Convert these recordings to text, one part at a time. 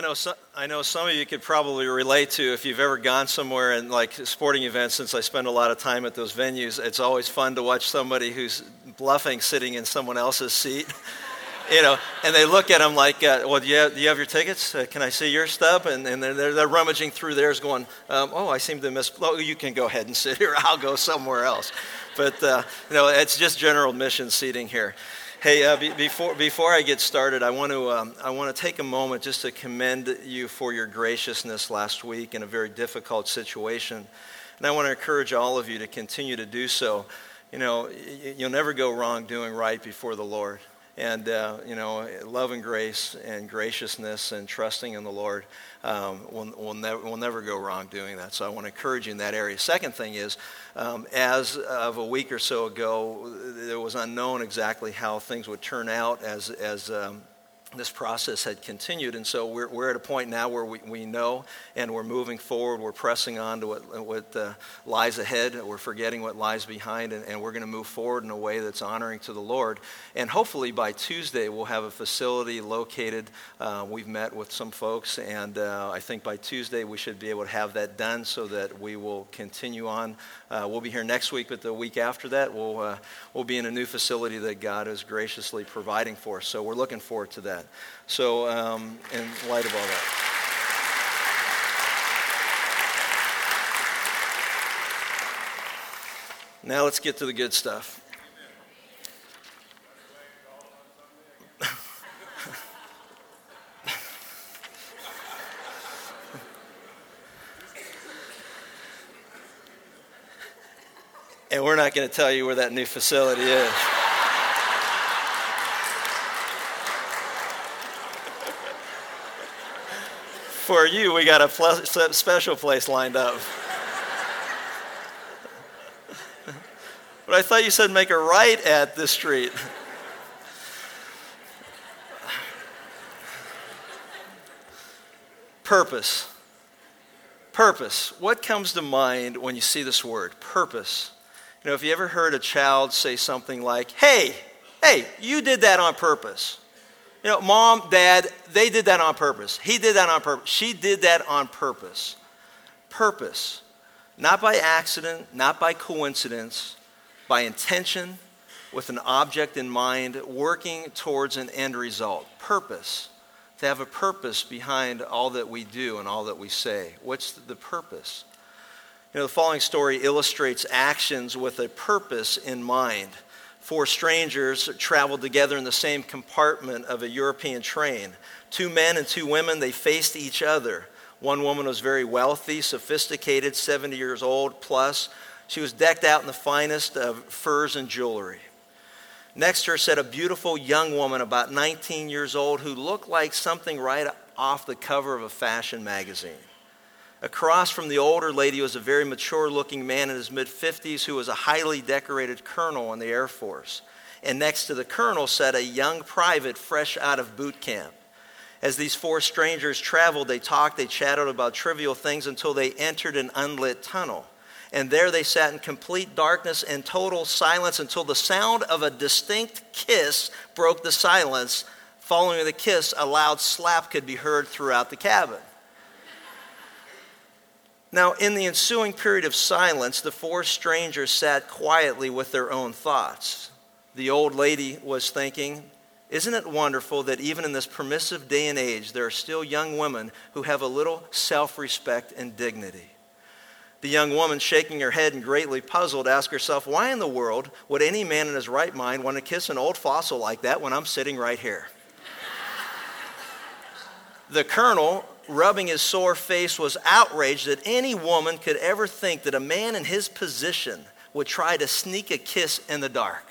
I know, some, I know some of you could probably relate to if you've ever gone somewhere and like sporting events, since I spend a lot of time at those venues, it's always fun to watch somebody who's bluffing sitting in someone else's seat. you know, and they look at them like, uh, well, do you, have, do you have your tickets? Uh, can I see your stub? And, and they're, they're, they're rummaging through theirs going, um, oh, I seem to miss, oh, you can go ahead and sit here. I'll go somewhere else. But, uh, you know, it's just general admission seating here. Hey, uh, be, before, before I get started, I want, to, um, I want to take a moment just to commend you for your graciousness last week in a very difficult situation. And I want to encourage all of you to continue to do so. You know, you'll never go wrong doing right before the Lord and uh, you know love and grace and graciousness and trusting in the lord um, will, will, never, will never go wrong doing that. So i want to encourage you in that area. Second thing is um, as of a week or so ago it was unknown exactly how things would turn out as, as um, this process had continued. And so we're, we're at a point now where we, we know and we're moving forward. We're pressing on to what, what uh, lies ahead. We're forgetting what lies behind, and, and we're going to move forward in a way that's honoring to the Lord. And hopefully by Tuesday, we'll have a facility located. Uh, we've met with some folks, and uh, I think by Tuesday, we should be able to have that done so that we will continue on. Uh, we'll be here next week, but the week after that, we'll, uh, we'll be in a new facility that God is graciously providing for us. So we're looking forward to that. So, um, in light of all that. Now let's get to the good stuff. Going to tell you where that new facility is. for you, we got a special place lined up. but I thought you said make a right at this street. Purpose. Purpose. What comes to mind when you see this word? Purpose. You know, if you ever heard a child say something like, hey, hey, you did that on purpose. You know, mom, dad, they did that on purpose. He did that on purpose. She did that on purpose. Purpose. Not by accident, not by coincidence, by intention, with an object in mind, working towards an end result. Purpose. To have a purpose behind all that we do and all that we say. What's the purpose? You know, the following story illustrates actions with a purpose in mind. Four strangers traveled together in the same compartment of a European train. Two men and two women, they faced each other. One woman was very wealthy, sophisticated, 70 years old plus. She was decked out in the finest of furs and jewelry. Next to her sat a beautiful young woman, about 19 years old, who looked like something right off the cover of a fashion magazine. Across from the older lady was a very mature looking man in his mid 50s who was a highly decorated colonel in the Air Force. And next to the colonel sat a young private fresh out of boot camp. As these four strangers traveled, they talked, they chatted about trivial things until they entered an unlit tunnel. And there they sat in complete darkness and total silence until the sound of a distinct kiss broke the silence. Following the kiss, a loud slap could be heard throughout the cabin. Now, in the ensuing period of silence, the four strangers sat quietly with their own thoughts. The old lady was thinking, Isn't it wonderful that even in this permissive day and age, there are still young women who have a little self respect and dignity? The young woman, shaking her head and greatly puzzled, asked herself, Why in the world would any man in his right mind want to kiss an old fossil like that when I'm sitting right here? the colonel rubbing his sore face, was outraged that any woman could ever think that a man in his position would try to sneak a kiss in the dark.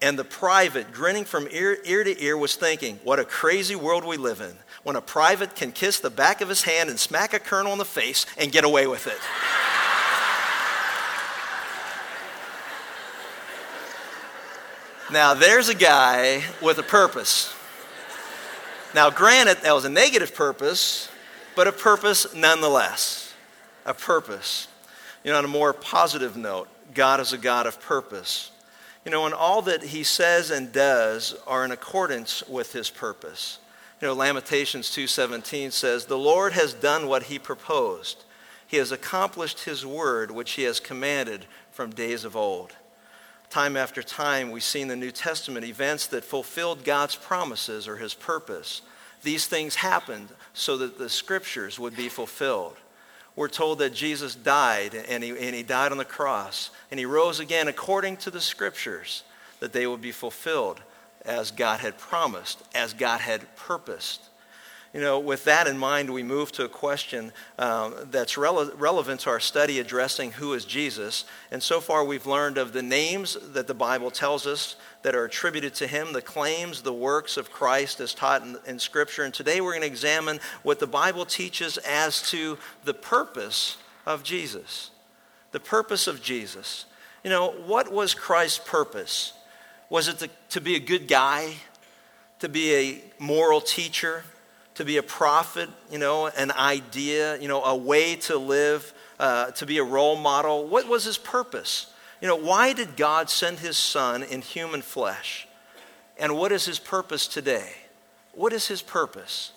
And the private, grinning from ear, ear to ear, was thinking, What a crazy world we live in when a private can kiss the back of his hand and smack a colonel in the face and get away with it. now, there's a guy with a purpose. Now, granted, that was a negative purpose, but a purpose nonetheless. A purpose. You know, on a more positive note, God is a God of purpose. You know, and all that he says and does are in accordance with his purpose. You know, Lamentations 2:17 says, "The Lord has done what he proposed. He has accomplished his word which he has commanded from days of old." Time after time, we see in the New Testament events that fulfilled God's promises or his purpose. These things happened so that the scriptures would be fulfilled. We're told that Jesus died and he, and he died on the cross and he rose again according to the scriptures that they would be fulfilled as God had promised, as God had purposed. You know, with that in mind, we move to a question um, that's rele- relevant to our study addressing who is Jesus. And so far, we've learned of the names that the Bible tells us that are attributed to him, the claims, the works of Christ as taught in, in Scripture. And today, we're going to examine what the Bible teaches as to the purpose of Jesus. The purpose of Jesus. You know, what was Christ's purpose? Was it to, to be a good guy? To be a moral teacher? To be a prophet, you know, an idea, you know, a way to live, uh, to be a role model. What was his purpose? You know, why did God send his son in human flesh? And what is his purpose today? What is his purpose?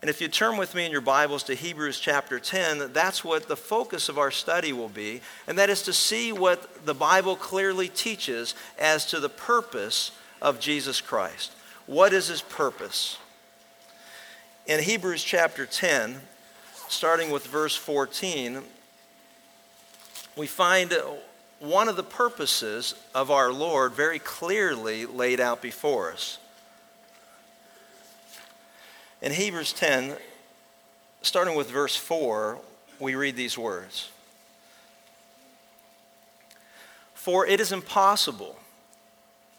And if you turn with me in your Bibles to Hebrews chapter 10, that's what the focus of our study will be, and that is to see what the Bible clearly teaches as to the purpose of Jesus Christ. What is his purpose? In Hebrews chapter 10, starting with verse 14, we find one of the purposes of our Lord very clearly laid out before us. In Hebrews 10, starting with verse 4, we read these words For it is impossible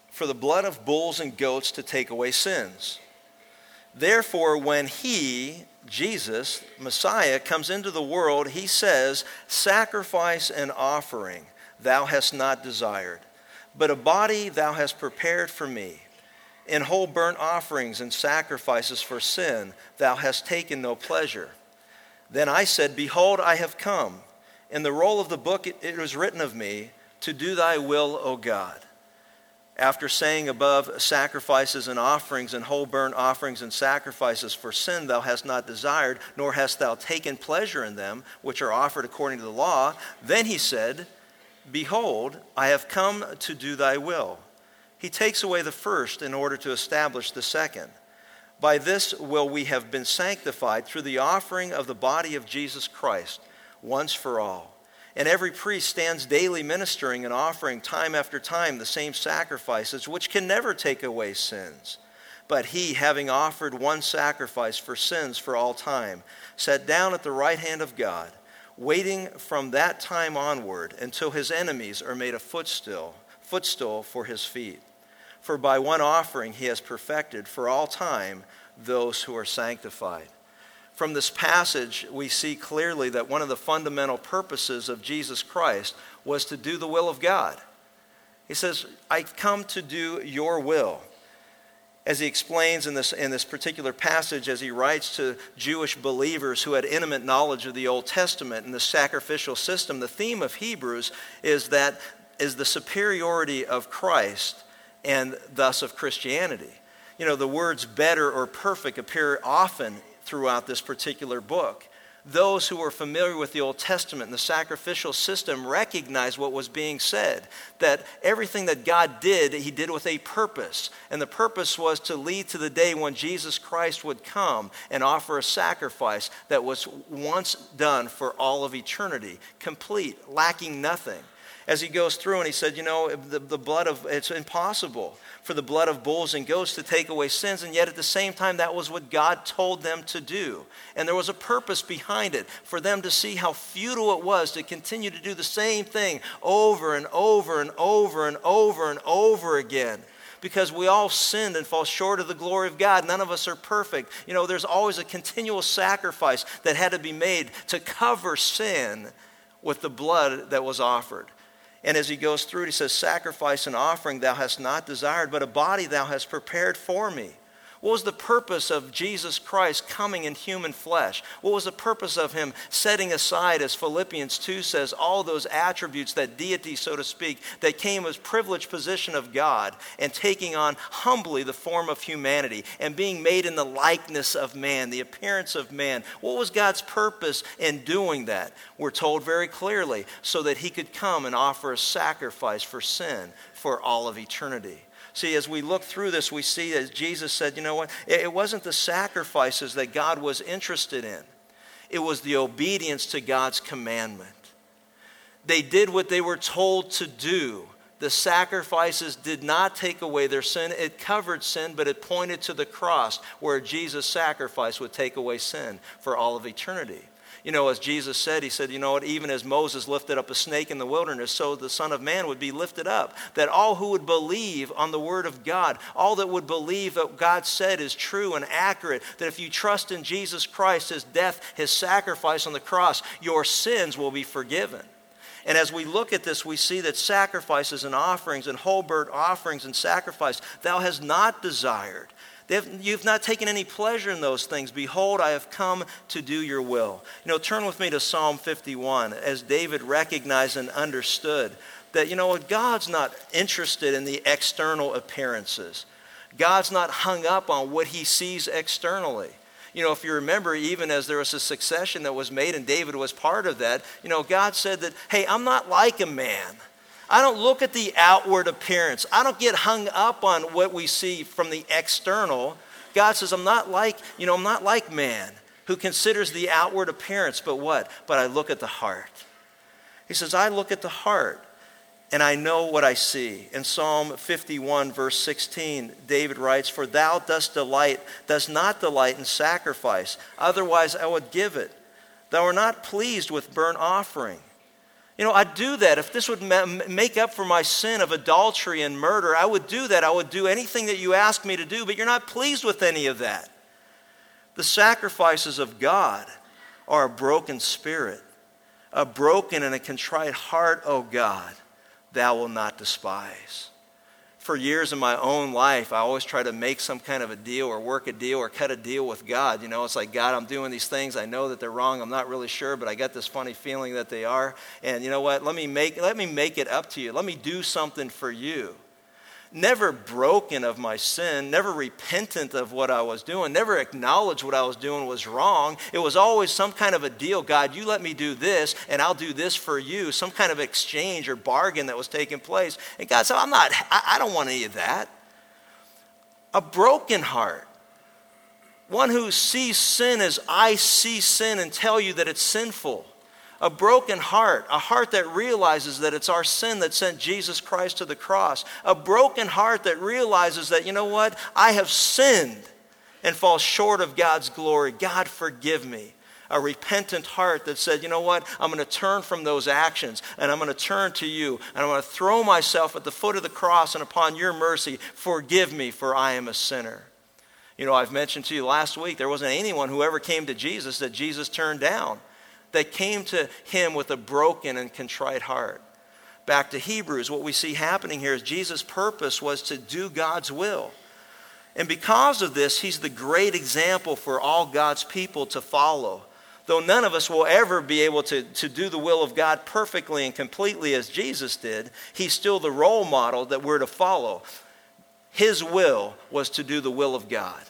for the blood of bulls and goats to take away sins. Therefore, when he, Jesus, Messiah, comes into the world, he says, Sacrifice and offering thou hast not desired, but a body thou hast prepared for me. In whole burnt offerings and sacrifices for sin thou hast taken no pleasure. Then I said, Behold, I have come. In the roll of the book it, it was written of me, To do thy will, O God after saying above sacrifices and offerings and whole burnt offerings and sacrifices for sin thou hast not desired nor hast thou taken pleasure in them which are offered according to the law then he said behold i have come to do thy will. He takes away the first in order to establish the second. By this will we have been sanctified through the offering of the body of jesus christ once for all and every priest stands daily ministering and offering time after time the same sacrifices, which can never take away sins. But he, having offered one sacrifice for sins for all time, sat down at the right hand of God, waiting from that time onward until his enemies are made a footstool, footstool for his feet. For by one offering he has perfected for all time those who are sanctified from this passage, we see clearly that one of the fundamental purposes of Jesus Christ was to do the will of God. He says, I come to do your will. As he explains in this, in this particular passage, as he writes to Jewish believers who had intimate knowledge of the Old Testament and the sacrificial system, the theme of Hebrews is that is the superiority of Christ and thus of Christianity. You know, the words better or perfect appear often throughout this particular book. Those who were familiar with the Old Testament and the sacrificial system recognized what was being said that everything that God did, He did with a purpose. And the purpose was to lead to the day when Jesus Christ would come and offer a sacrifice that was once done for all of eternity, complete, lacking nothing as he goes through and he said, You know, the, the blood of, it's impossible for the blood of bulls and goats to take away sins. And yet at the same time, that was what God told them to do. And there was a purpose behind it for them to see how futile it was to continue to do the same thing over and over and over and over and over again because we all sinned and fall short of the glory of God. None of us are perfect. You know, there's always a continual sacrifice that had to be made to cover sin with the blood that was offered. And as he goes through it, he says, Sacrifice and offering thou hast not desired, but a body thou hast prepared for me. What was the purpose of Jesus Christ coming in human flesh? What was the purpose of him setting aside, as Philippians 2 says, all those attributes, that deity, so to speak, that came as privileged position of God and taking on humbly the form of humanity and being made in the likeness of man, the appearance of man? What was God's purpose in doing that? We're told very clearly so that he could come and offer a sacrifice for sin for all of eternity. See, as we look through this, we see that Jesus said, you know what? It wasn't the sacrifices that God was interested in, it was the obedience to God's commandment. They did what they were told to do. The sacrifices did not take away their sin. It covered sin, but it pointed to the cross where Jesus' sacrifice would take away sin for all of eternity you know, as Jesus said, he said, you know what, even as Moses lifted up a snake in the wilderness, so the Son of Man would be lifted up. That all who would believe on the Word of God, all that would believe that God said is true and accurate, that if you trust in Jesus Christ, his death, his sacrifice on the cross, your sins will be forgiven. And as we look at this, we see that sacrifices and offerings and whole burnt offerings and sacrifice thou hast not desired. Have, you've not taken any pleasure in those things. Behold, I have come to do your will. You know, turn with me to Psalm 51 as David recognized and understood that, you know what, God's not interested in the external appearances. God's not hung up on what he sees externally. You know, if you remember, even as there was a succession that was made and David was part of that, you know, God said that, hey, I'm not like a man. I don't look at the outward appearance. I don't get hung up on what we see from the external. God says, I'm not like, you know, I'm not like man who considers the outward appearance, but what? But I look at the heart. He says, I look at the heart and I know what I see. In Psalm 51, verse 16, David writes, For thou dost delight, does not delight in sacrifice, otherwise I would give it. Thou art not pleased with burnt offering. You know, I'd do that. If this would make up for my sin of adultery and murder, I would do that. I would do anything that you ask me to do, but you're not pleased with any of that. The sacrifices of God are a broken spirit, a broken and a contrite heart, O God, thou will not despise for years in my own life, I always try to make some kind of a deal or work a deal or cut a deal with God. You know, it's like, God, I'm doing these things. I know that they're wrong. I'm not really sure, but I got this funny feeling that they are. And you know what? Let me make, let me make it up to you. Let me do something for you never broken of my sin, never repentant of what I was doing, never acknowledged what I was doing was wrong. It was always some kind of a deal. God, you let me do this, and I'll do this for you. Some kind of exchange or bargain that was taking place. And God said, I'm not, I, I don't want any of that. A broken heart. One who sees sin as I see sin and tell you that it's sinful a broken heart, a heart that realizes that it's our sin that sent Jesus Christ to the cross, a broken heart that realizes that, you know what, I have sinned and fall short of God's glory. God, forgive me. A repentant heart that said, you know what, I'm going to turn from those actions and I'm going to turn to you and I'm going to throw myself at the foot of the cross and upon your mercy, forgive me, for I am a sinner. You know, I've mentioned to you last week, there wasn't anyone who ever came to Jesus that Jesus turned down. They came to him with a broken and contrite heart. Back to Hebrews, what we see happening here is Jesus' purpose was to do God's will. And because of this, he's the great example for all God's people to follow. Though none of us will ever be able to, to do the will of God perfectly and completely as Jesus did, he's still the role model that we're to follow. His will was to do the will of God.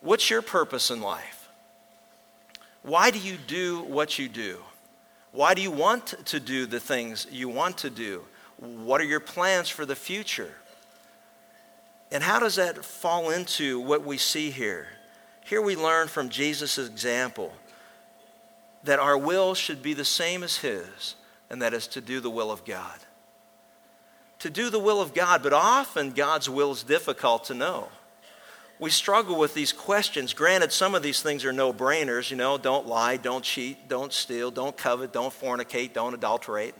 What's your purpose in life? Why do you do what you do? Why do you want to do the things you want to do? What are your plans for the future? And how does that fall into what we see here? Here we learn from Jesus' example that our will should be the same as His, and that is to do the will of God. To do the will of God, but often God's will is difficult to know we struggle with these questions. Granted, some of these things are no brainers, you know, don't lie, don't cheat, don't steal, don't covet, don't fornicate, don't adulterate.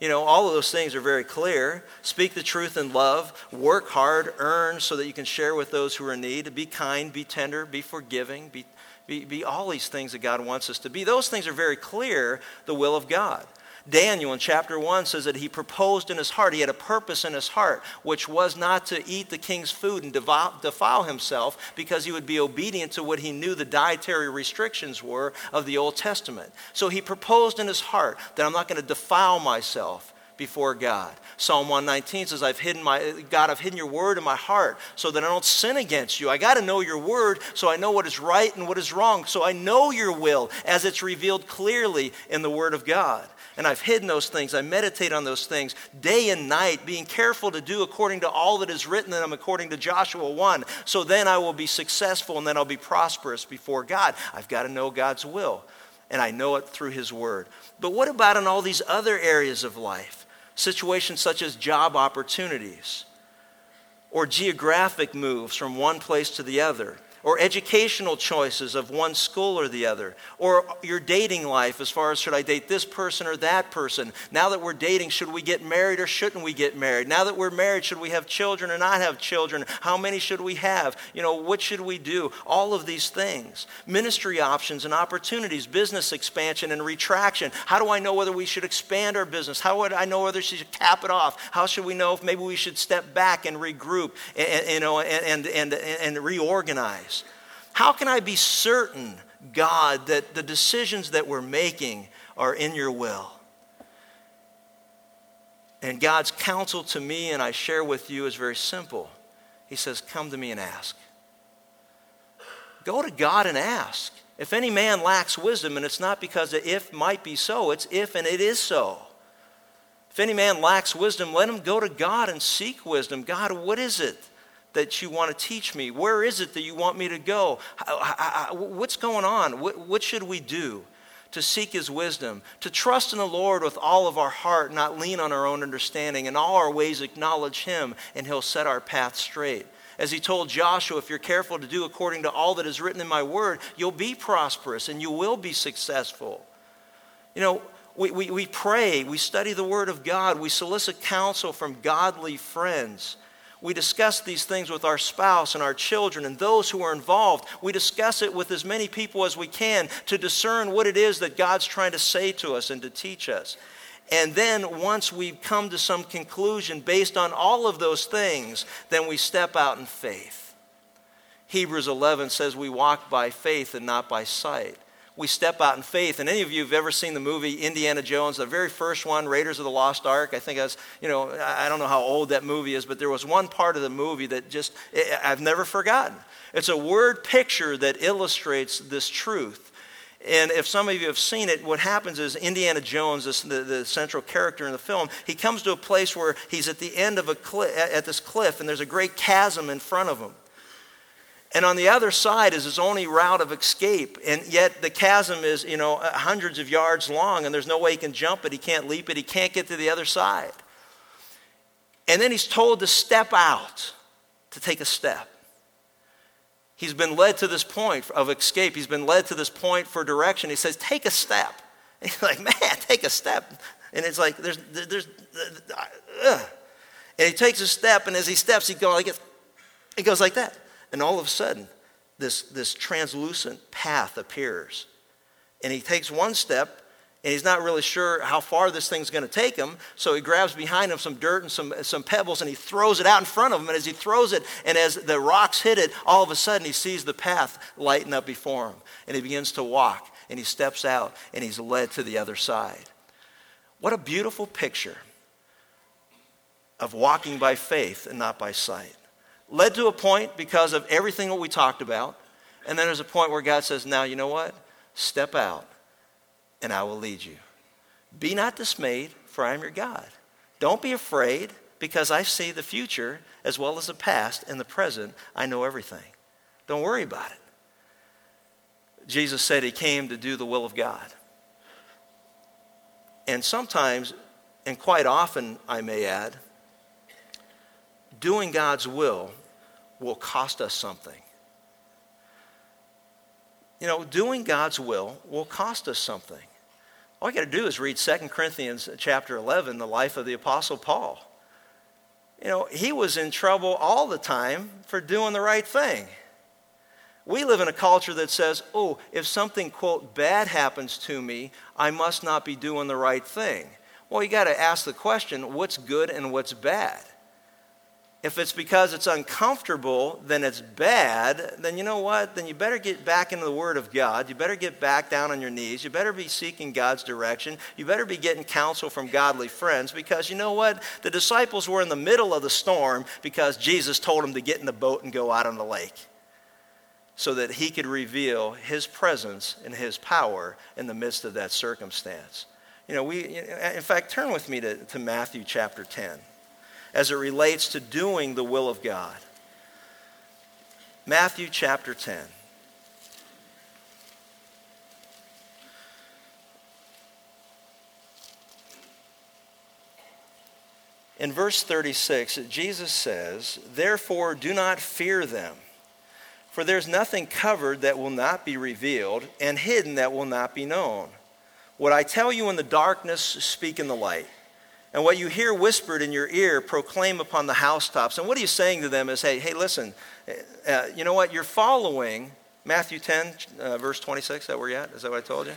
You know, all of those things are very clear. Speak the truth in love, work hard, earn so that you can share with those who are in need, be kind, be tender, be forgiving, be, be, be all these things that God wants us to be. Those things are very clear, the will of God. Daniel in chapter 1 says that he proposed in his heart, he had a purpose in his heart, which was not to eat the king's food and defile himself because he would be obedient to what he knew the dietary restrictions were of the Old Testament. So he proposed in his heart that I'm not going to defile myself before God. Psalm 119 says, I've hidden my, God, I've hidden your word in my heart so that I don't sin against you. I got to know your word so I know what is right and what is wrong. So I know your will as it's revealed clearly in the word of God. And I've hidden those things. I meditate on those things day and night, being careful to do according to all that is written in them, according to Joshua 1. So then I will be successful and then I'll be prosperous before God. I've got to know God's will, and I know it through His Word. But what about in all these other areas of life? situations such as job opportunities or geographic moves from one place to the other or educational choices of one school or the other, or your dating life as far as should I date this person or that person. Now that we're dating, should we get married or shouldn't we get married? Now that we're married, should we have children or not have children? How many should we have? You know, what should we do? All of these things. Ministry options and opportunities, business expansion and retraction. How do I know whether we should expand our business? How would I know whether we should cap it off? How should we know if maybe we should step back and regroup you know, and, and, and, and reorganize? How can I be certain, God, that the decisions that we're making are in your will? And God's counsel to me, and I share with you, is very simple. He says, Come to me and ask. Go to God and ask. If any man lacks wisdom, and it's not because the if might be so, it's if and it is so. If any man lacks wisdom, let him go to God and seek wisdom. God, what is it? That you want to teach me? Where is it that you want me to go? What's going on? What should we do? To seek his wisdom, to trust in the Lord with all of our heart, not lean on our own understanding. In all our ways, acknowledge him, and he'll set our path straight. As he told Joshua, if you're careful to do according to all that is written in my word, you'll be prosperous and you will be successful. You know, we, we, we pray, we study the word of God, we solicit counsel from godly friends. We discuss these things with our spouse and our children and those who are involved. We discuss it with as many people as we can to discern what it is that God's trying to say to us and to teach us. And then once we've come to some conclusion based on all of those things, then we step out in faith. Hebrews 11 says we walk by faith and not by sight we step out in faith. And any of you who've ever seen the movie Indiana Jones, the very first one, Raiders of the Lost Ark? I think I was, you know, I don't know how old that movie is, but there was one part of the movie that just, I've never forgotten. It's a word picture that illustrates this truth. And if some of you have seen it, what happens is Indiana Jones, this, the, the central character in the film, he comes to a place where he's at the end of a cliff, at this cliff, and there's a great chasm in front of him. And on the other side is his only route of escape. And yet the chasm is, you know, hundreds of yards long, and there's no way he can jump it. He can't leap it. He can't get to the other side. And then he's told to step out, to take a step. He's been led to this point of escape. He's been led to this point for direction. He says, Take a step. And he's like, Man, take a step. And it's like, There's, there's, uh, and he takes a step, and as he steps, he goes like, it goes like that. And all of a sudden, this, this translucent path appears. And he takes one step, and he's not really sure how far this thing's going to take him. So he grabs behind him some dirt and some, some pebbles, and he throws it out in front of him. And as he throws it, and as the rocks hit it, all of a sudden he sees the path lighten up before him. And he begins to walk, and he steps out, and he's led to the other side. What a beautiful picture of walking by faith and not by sight led to a point because of everything that we talked about. And then there's a point where God says, Now, you know what? Step out and I will lead you. Be not dismayed, for I am your God. Don't be afraid, because I see the future as well as the past and the present. I know everything. Don't worry about it. Jesus said he came to do the will of God. And sometimes, and quite often, I may add, doing God's will will cost us something. You know, doing God's will will cost us something. All you got to do is read 2 Corinthians chapter 11, the life of the Apostle Paul. You know, he was in trouble all the time for doing the right thing. We live in a culture that says, oh, if something, quote, bad happens to me, I must not be doing the right thing. Well, you got to ask the question what's good and what's bad? If it's because it's uncomfortable, then it's bad, then you know what? Then you better get back into the Word of God. You better get back down on your knees. You better be seeking God's direction. You better be getting counsel from godly friends because you know what? The disciples were in the middle of the storm because Jesus told them to get in the boat and go out on the lake so that he could reveal his presence and his power in the midst of that circumstance. You know, we, in fact, turn with me to, to Matthew chapter 10 as it relates to doing the will of God. Matthew chapter 10. In verse 36, Jesus says, Therefore do not fear them, for there's nothing covered that will not be revealed, and hidden that will not be known. What I tell you in the darkness, speak in the light and what you hear whispered in your ear, proclaim upon the housetops. And what he's saying to them is, hey, hey, listen, uh, you know what? You're following Matthew 10, uh, verse 26. Is that where you're at? Is that what I told you?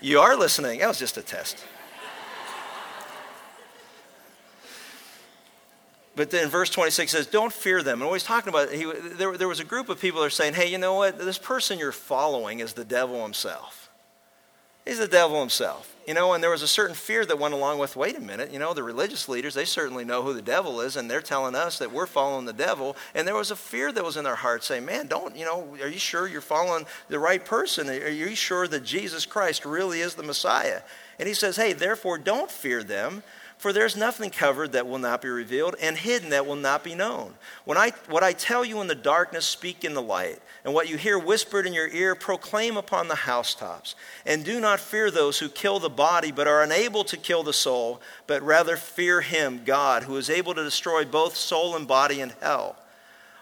You are listening. That was just a test. But then verse 26 says, Don't fear them. And what he's talking about, he, there, there was a group of people that are saying, Hey, you know what? This person you're following is the devil himself. He's the devil himself. You know, and there was a certain fear that went along with wait a minute, you know, the religious leaders, they certainly know who the devil is, and they're telling us that we're following the devil. And there was a fear that was in their heart saying, man, don't, you know, are you sure you're following the right person? Are you sure that Jesus Christ really is the Messiah? And he says, hey, therefore don't fear them. For there's nothing covered that will not be revealed, and hidden that will not be known. When I, what I tell you in the darkness, speak in the light, and what you hear whispered in your ear, proclaim upon the housetops. And do not fear those who kill the body, but are unable to kill the soul, but rather fear him, God, who is able to destroy both soul and body in hell.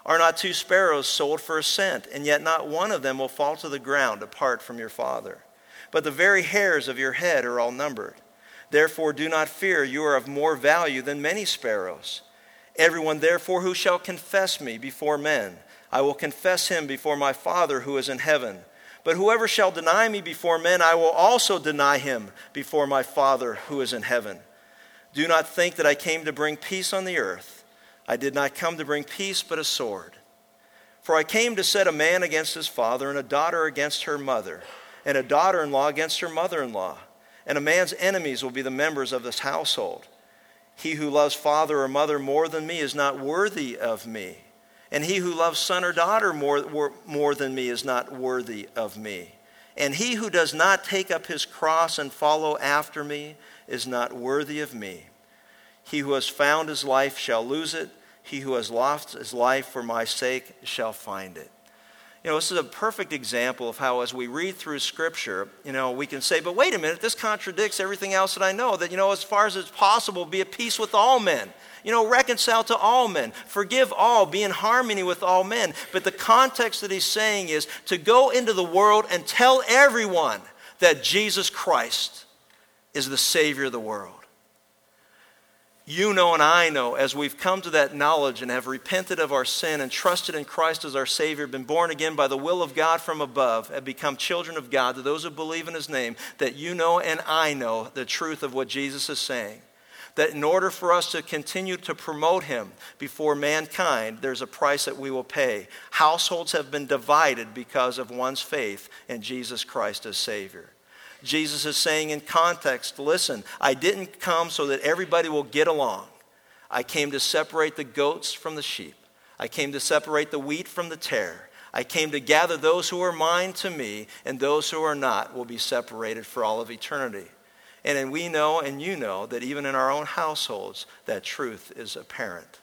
Are not two sparrows sold for a cent, and yet not one of them will fall to the ground apart from your Father? But the very hairs of your head are all numbered. Therefore, do not fear, you are of more value than many sparrows. Everyone, therefore, who shall confess me before men, I will confess him before my Father who is in heaven. But whoever shall deny me before men, I will also deny him before my Father who is in heaven. Do not think that I came to bring peace on the earth. I did not come to bring peace, but a sword. For I came to set a man against his father, and a daughter against her mother, and a daughter in law against her mother in law and a man's enemies will be the members of this household. He who loves father or mother more than me is not worthy of me. And he who loves son or daughter more, more than me is not worthy of me. And he who does not take up his cross and follow after me is not worthy of me. He who has found his life shall lose it. He who has lost his life for my sake shall find it. You know, this is a perfect example of how, as we read through Scripture, you know, we can say, but wait a minute, this contradicts everything else that I know. That, you know, as far as it's possible, be at peace with all men. You know, reconcile to all men, forgive all, be in harmony with all men. But the context that he's saying is to go into the world and tell everyone that Jesus Christ is the Savior of the world you know and I know, as we've come to that knowledge and have repented of our sin and trusted in Christ as our Savior, been born again by the will of God from above, have become children of God, to those who believe in His name, that you know and I know the truth of what Jesus is saying. That in order for us to continue to promote Him before mankind, there's a price that we will pay. Households have been divided because of one's faith in Jesus Christ as Savior. Jesus is saying in context listen, I didn't come so that everybody will get along. I came to separate the goats from the sheep. I came to separate the wheat from the tare. I came to gather those who are mine to me, and those who are not will be separated for all of eternity. And we know and you know that even in our own households, that truth is apparent.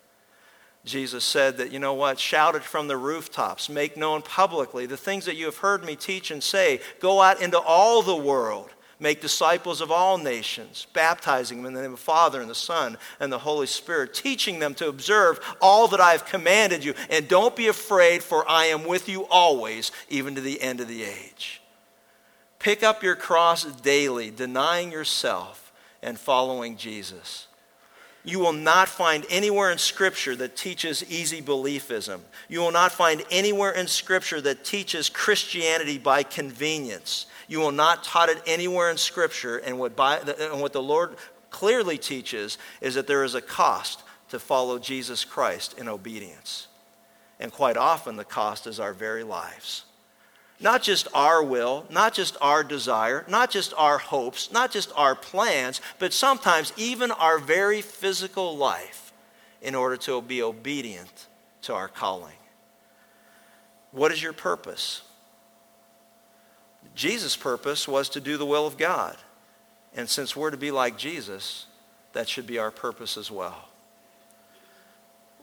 Jesus said that, you know what, shout it from the rooftops, make known publicly the things that you have heard me teach and say. Go out into all the world, make disciples of all nations, baptizing them in the name of the Father and the Son and the Holy Spirit, teaching them to observe all that I have commanded you. And don't be afraid, for I am with you always, even to the end of the age. Pick up your cross daily, denying yourself and following Jesus. You will not find anywhere in Scripture that teaches easy beliefism. You will not find anywhere in Scripture that teaches Christianity by convenience. You will not taught it anywhere in Scripture. And what, by, and what the Lord clearly teaches is that there is a cost to follow Jesus Christ in obedience. And quite often, the cost is our very lives. Not just our will, not just our desire, not just our hopes, not just our plans, but sometimes even our very physical life in order to be obedient to our calling. What is your purpose? Jesus' purpose was to do the will of God. And since we're to be like Jesus, that should be our purpose as well.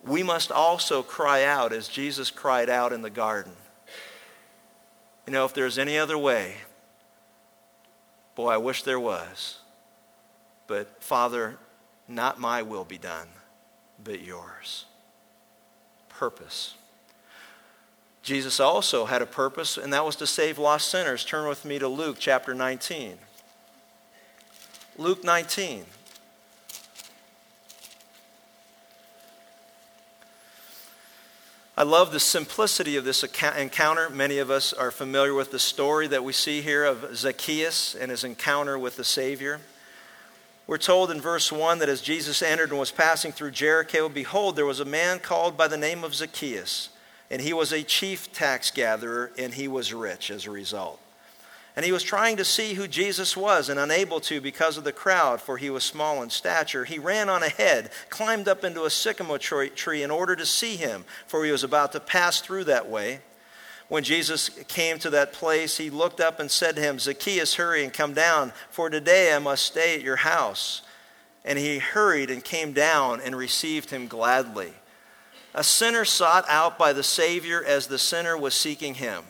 We must also cry out as Jesus cried out in the garden you know, if there's any other way, boy, I wish there was. But Father, not my will be done, but yours. Purpose. Jesus also had a purpose, and that was to save lost sinners. Turn with me to Luke chapter 19. Luke 19. I love the simplicity of this encounter. Many of us are familiar with the story that we see here of Zacchaeus and his encounter with the Savior. We're told in verse 1 that as Jesus entered and was passing through Jericho, behold, there was a man called by the name of Zacchaeus, and he was a chief tax gatherer, and he was rich as a result. And he was trying to see who Jesus was and unable to because of the crowd, for he was small in stature. He ran on ahead, climbed up into a sycamore tree in order to see him, for he was about to pass through that way. When Jesus came to that place, he looked up and said to him, Zacchaeus, hurry and come down, for today I must stay at your house. And he hurried and came down and received him gladly. A sinner sought out by the Savior as the sinner was seeking him.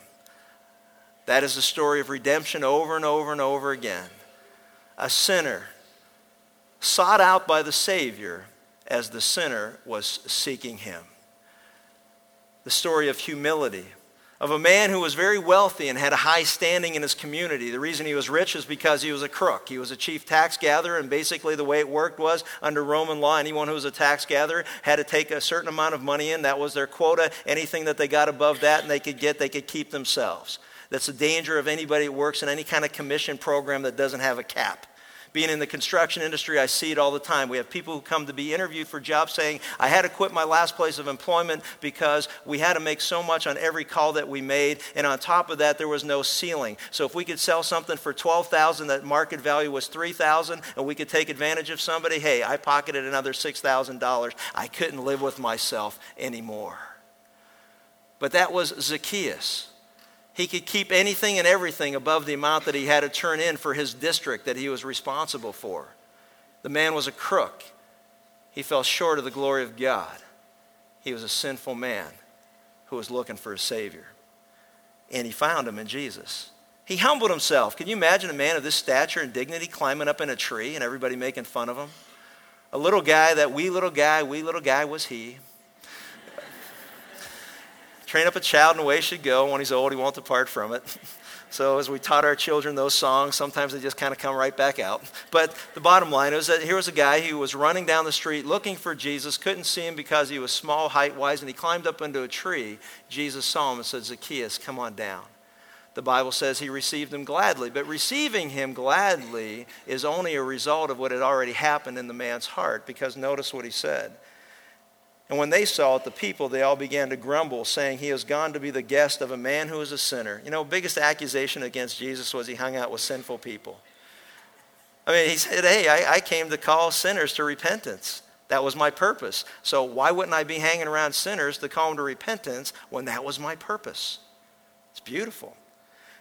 That is the story of redemption over and over and over again. A sinner sought out by the Savior as the sinner was seeking him. The story of humility, of a man who was very wealthy and had a high standing in his community. The reason he was rich is because he was a crook. He was a chief tax gatherer, and basically the way it worked was under Roman law, anyone who was a tax gatherer had to take a certain amount of money in. That was their quota. Anything that they got above that and they could get, they could keep themselves. That's the danger of anybody who works in any kind of commission program that doesn't have a cap. Being in the construction industry, I see it all the time. We have people who come to be interviewed for jobs saying, I had to quit my last place of employment because we had to make so much on every call that we made. And on top of that, there was no ceiling. So if we could sell something for 12000 that market value was 3000 and we could take advantage of somebody, hey, I pocketed another $6,000. I couldn't live with myself anymore. But that was Zacchaeus. He could keep anything and everything above the amount that he had to turn in for his district that he was responsible for. The man was a crook. He fell short of the glory of God. He was a sinful man who was looking for a Savior. And he found him in Jesus. He humbled himself. Can you imagine a man of this stature and dignity climbing up in a tree and everybody making fun of him? A little guy, that wee little guy, wee little guy was he. Train up a child in the way he should go. When he's old, he won't depart from it. So, as we taught our children those songs, sometimes they just kind of come right back out. But the bottom line is that here was a guy who was running down the street looking for Jesus, couldn't see him because he was small height wise, and he climbed up into a tree. Jesus saw him and said, Zacchaeus, come on down. The Bible says he received him gladly, but receiving him gladly is only a result of what had already happened in the man's heart, because notice what he said. And when they saw it, the people, they all began to grumble, saying, He has gone to be the guest of a man who is a sinner. You know, biggest accusation against Jesus was he hung out with sinful people. I mean, he said, Hey, I, I came to call sinners to repentance. That was my purpose. So why wouldn't I be hanging around sinners to call them to repentance when that was my purpose? It's beautiful.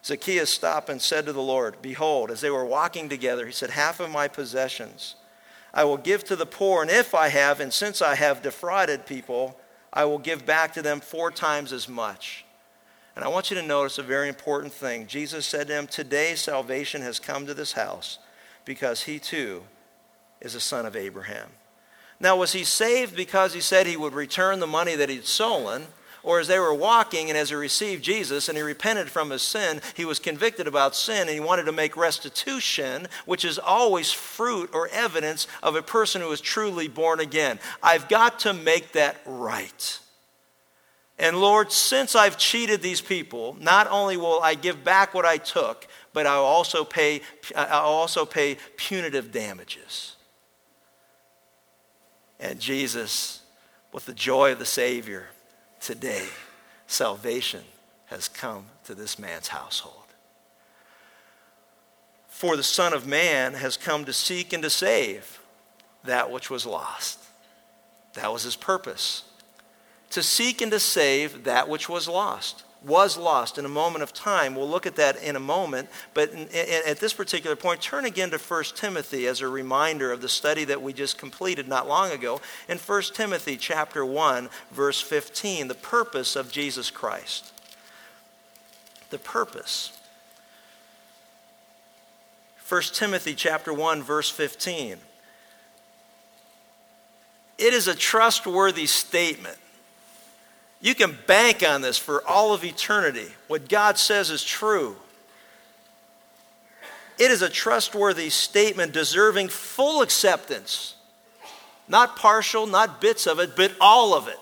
Zacchaeus stopped and said to the Lord, Behold, as they were walking together, he said, Half of my possessions I will give to the poor, and if I have, and since I have defrauded people, I will give back to them four times as much. And I want you to notice a very important thing. Jesus said to him, Today salvation has come to this house because he too is a son of Abraham. Now, was he saved because he said he would return the money that he'd stolen? Or as they were walking and as he received Jesus and he repented from his sin, he was convicted about sin and he wanted to make restitution, which is always fruit or evidence of a person who is truly born again. I've got to make that right. And Lord, since I've cheated these people, not only will I give back what I took, but I'll also pay, I'll also pay punitive damages. And Jesus, with the joy of the Savior, today, salvation has come to this man's household. For the Son of Man has come to seek and to save that which was lost. That was his purpose. To seek and to save that which was lost was lost in a moment of time. We'll look at that in a moment. But in, in, at this particular point, turn again to 1 Timothy as a reminder of the study that we just completed not long ago. In 1 Timothy chapter 1, verse 15, the purpose of Jesus Christ. The purpose. 1 Timothy chapter 1 verse 15. It is a trustworthy statement you can bank on this for all of eternity. What God says is true. It is a trustworthy statement deserving full acceptance, not partial, not bits of it, but all of it.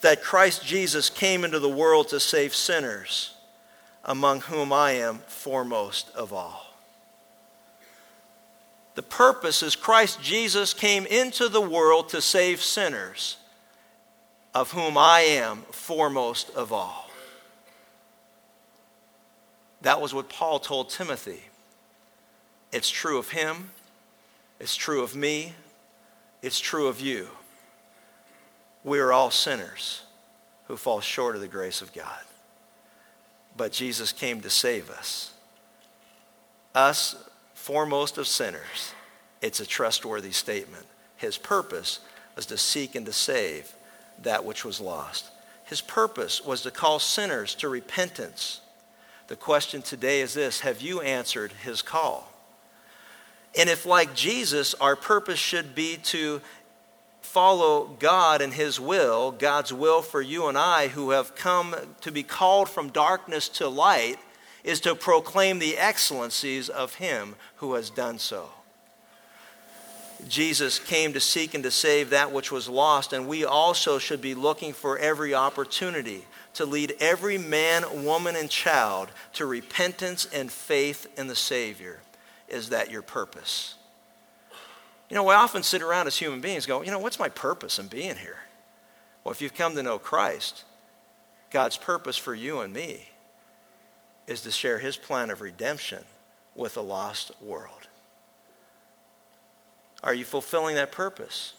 That Christ Jesus came into the world to save sinners, among whom I am foremost of all. The purpose is Christ Jesus came into the world to save sinners of whom I am foremost of all. That was what Paul told Timothy. It's true of him, it's true of me, it's true of you. We are all sinners who fall short of the grace of God. But Jesus came to save us. Us, foremost of sinners. It's a trustworthy statement. His purpose was to seek and to save that which was lost. His purpose was to call sinners to repentance. The question today is this Have you answered his call? And if, like Jesus, our purpose should be to follow God and his will, God's will for you and I who have come to be called from darkness to light, is to proclaim the excellencies of him who has done so. Jesus came to seek and to save that which was lost, and we also should be looking for every opportunity to lead every man, woman, and child to repentance and faith in the Savior. Is that your purpose? You know, we often sit around as human beings go, you know, what's my purpose in being here? Well, if you've come to know Christ, God's purpose for you and me is to share his plan of redemption with a lost world. Are you fulfilling that purpose?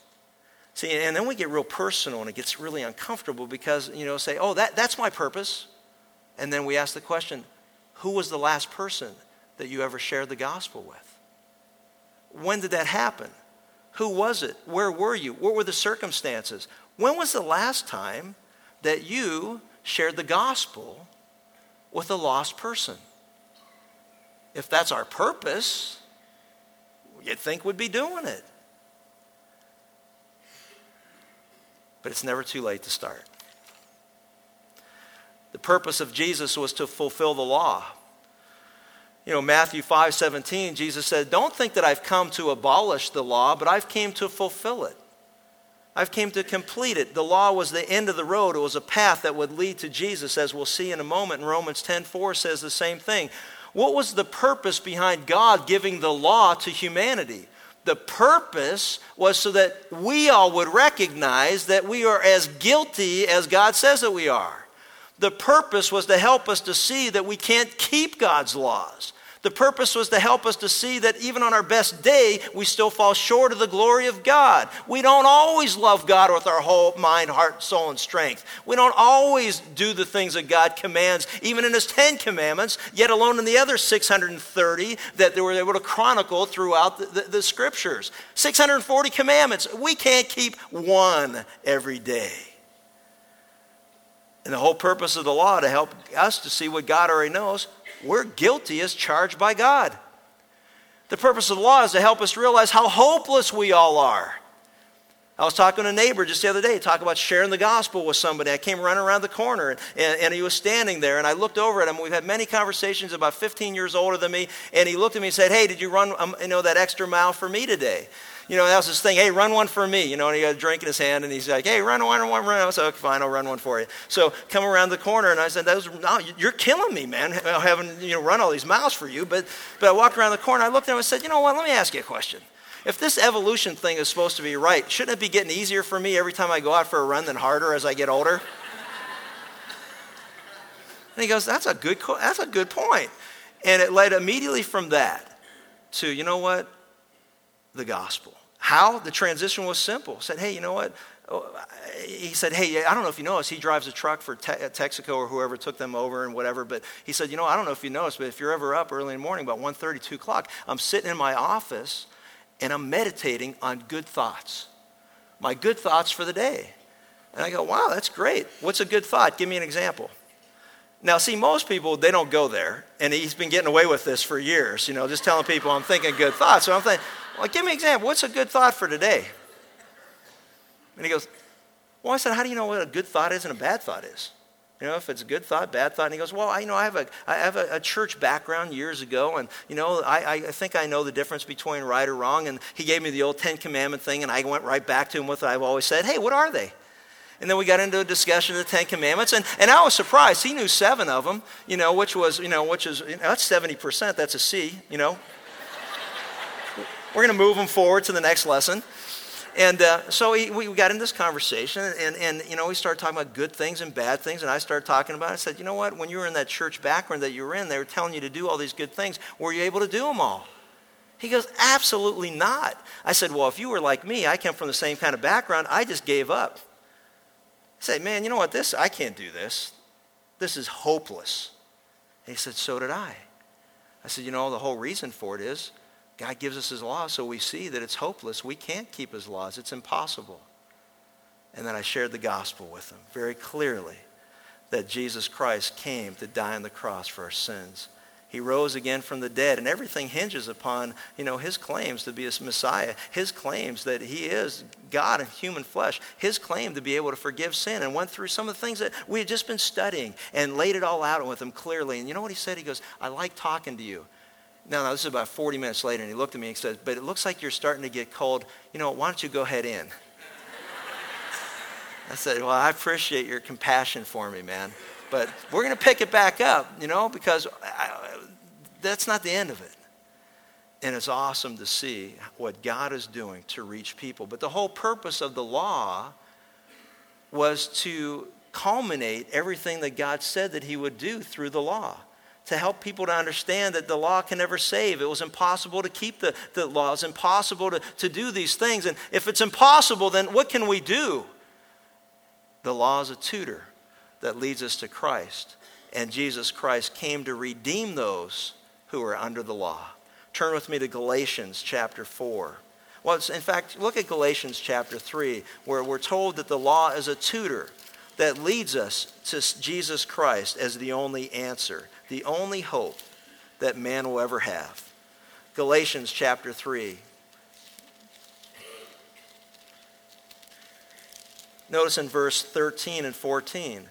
See, and then we get real personal and it gets really uncomfortable because, you know, say, oh, that, that's my purpose. And then we ask the question, who was the last person that you ever shared the gospel with? When did that happen? Who was it? Where were you? What were the circumstances? When was the last time that you shared the gospel with a lost person? If that's our purpose, you'd think we'd be doing it. But it's never too late to start. The purpose of Jesus was to fulfill the law. You know, Matthew 5 17, Jesus said, Don't think that I've come to abolish the law, but I've came to fulfill it. I've came to complete it. The law was the end of the road. It was a path that would lead to Jesus, as we'll see in a moment. And Romans 10 4 says the same thing. What was the purpose behind God giving the law to humanity? The purpose was so that we all would recognize that we are as guilty as God says that we are. The purpose was to help us to see that we can't keep God's laws. The purpose was to help us to see that even on our best day, we still fall short of the glory of God. We don't always love God with our whole mind, heart, soul, and strength. We don't always do the things that God commands, even in His Ten Commandments, yet alone in the other 630 that they were able to chronicle throughout the, the, the Scriptures. 640 commandments. We can't keep one every day. And the whole purpose of the law to help us to see what God already knows we're guilty as charged by God. The purpose of the law is to help us realize how hopeless we all are. I was talking to a neighbor just the other day, talk about sharing the gospel with somebody. I came running around the corner and, and, and, he was standing there and I looked over at him. We've had many conversations about 15 years older than me. And he looked at me and said, hey, did you run um, you know, that extra mile for me today? You know, that was his thing. Hey, run one for me. You know, and he got a drink in his hand and he's like, hey, run one, run one, run. I said, okay, fine, I'll run one for you. So come around the corner and I said, Those, no, you're killing me, man, having, you know, run all these miles for you. But, but I walked around the corner. I looked at him and said, you know what, let me ask you a question. If this evolution thing is supposed to be right, shouldn't it be getting easier for me every time I go out for a run than harder as I get older? and he goes, that's a good, that's a good point. And it led immediately from that to, you know what? The gospel. How? The transition was simple. Said, hey, you know what? Oh, he said, hey, I don't know if you noticed, he drives a truck for Te- uh, Texaco or whoever took them over and whatever, but he said, you know, I don't know if you noticed, but if you're ever up early in the morning, about 1.30, 2 o'clock, I'm sitting in my office and I'm meditating on good thoughts, my good thoughts for the day. And I go, wow, that's great. What's a good thought? Give me an example. Now, see, most people, they don't go there. And he's been getting away with this for years, you know, just telling people I'm thinking good thoughts. So I'm thinking, well, give me an example. What's a good thought for today? And he goes, well, I said, how do you know what a good thought is and a bad thought is? You know, if it's a good thought, bad thought. And he goes, well, I, you know, I have a, I have a, a church background years ago, and, you know, I, I think I know the difference between right or wrong. And he gave me the old Ten Commandment thing, and I went right back to him with I've always said. Hey, what are they? And then we got into a discussion of the Ten Commandments, and, and I was surprised. He knew seven of them, you know, which was, you know, which is, you know, that's 70%, that's a C, you know. We're going to move them forward to the next lesson. And uh, so we, we got in this conversation, and, and, you know, we started talking about good things and bad things, and I started talking about it. I said, you know what, when you were in that church background that you were in, they were telling you to do all these good things. Were you able to do them all? He goes, absolutely not. I said, well, if you were like me, I come from the same kind of background, I just gave up. Said, man, you know what, this, I can't do this. This is hopeless. And he said, so did I. I said, you know, the whole reason for it is God gives us his law, so we see that it's hopeless. We can't keep his laws, it's impossible. And then I shared the gospel with them very clearly that Jesus Christ came to die on the cross for our sins. He rose again from the dead, and everything hinges upon, you know, his claims to be a Messiah, his claims that he is God in human flesh, his claim to be able to forgive sin, and went through some of the things that we had just been studying and laid it all out with him clearly. And you know what he said? He goes, I like talking to you. No, no, this is about 40 minutes later, and he looked at me and said, But it looks like you're starting to get cold. You know, why don't you go ahead in? I said, Well, I appreciate your compassion for me, man. But we're going to pick it back up, you know, because I, that's not the end of it. And it's awesome to see what God is doing to reach people. But the whole purpose of the law was to culminate everything that God said that He would do through the law to help people to understand that the law can never save. It was impossible to keep the, the law. It was impossible to, to do these things. And if it's impossible, then what can we do? The law is a tutor that leads us to Christ. And Jesus Christ came to redeem those who are under the law. Turn with me to Galatians chapter 4. Well, in fact, look at Galatians chapter 3, where we're told that the law is a tutor that leads us to Jesus Christ as the only answer the only hope that man will ever have. Galatians chapter 3. Notice in verse 13 and 14.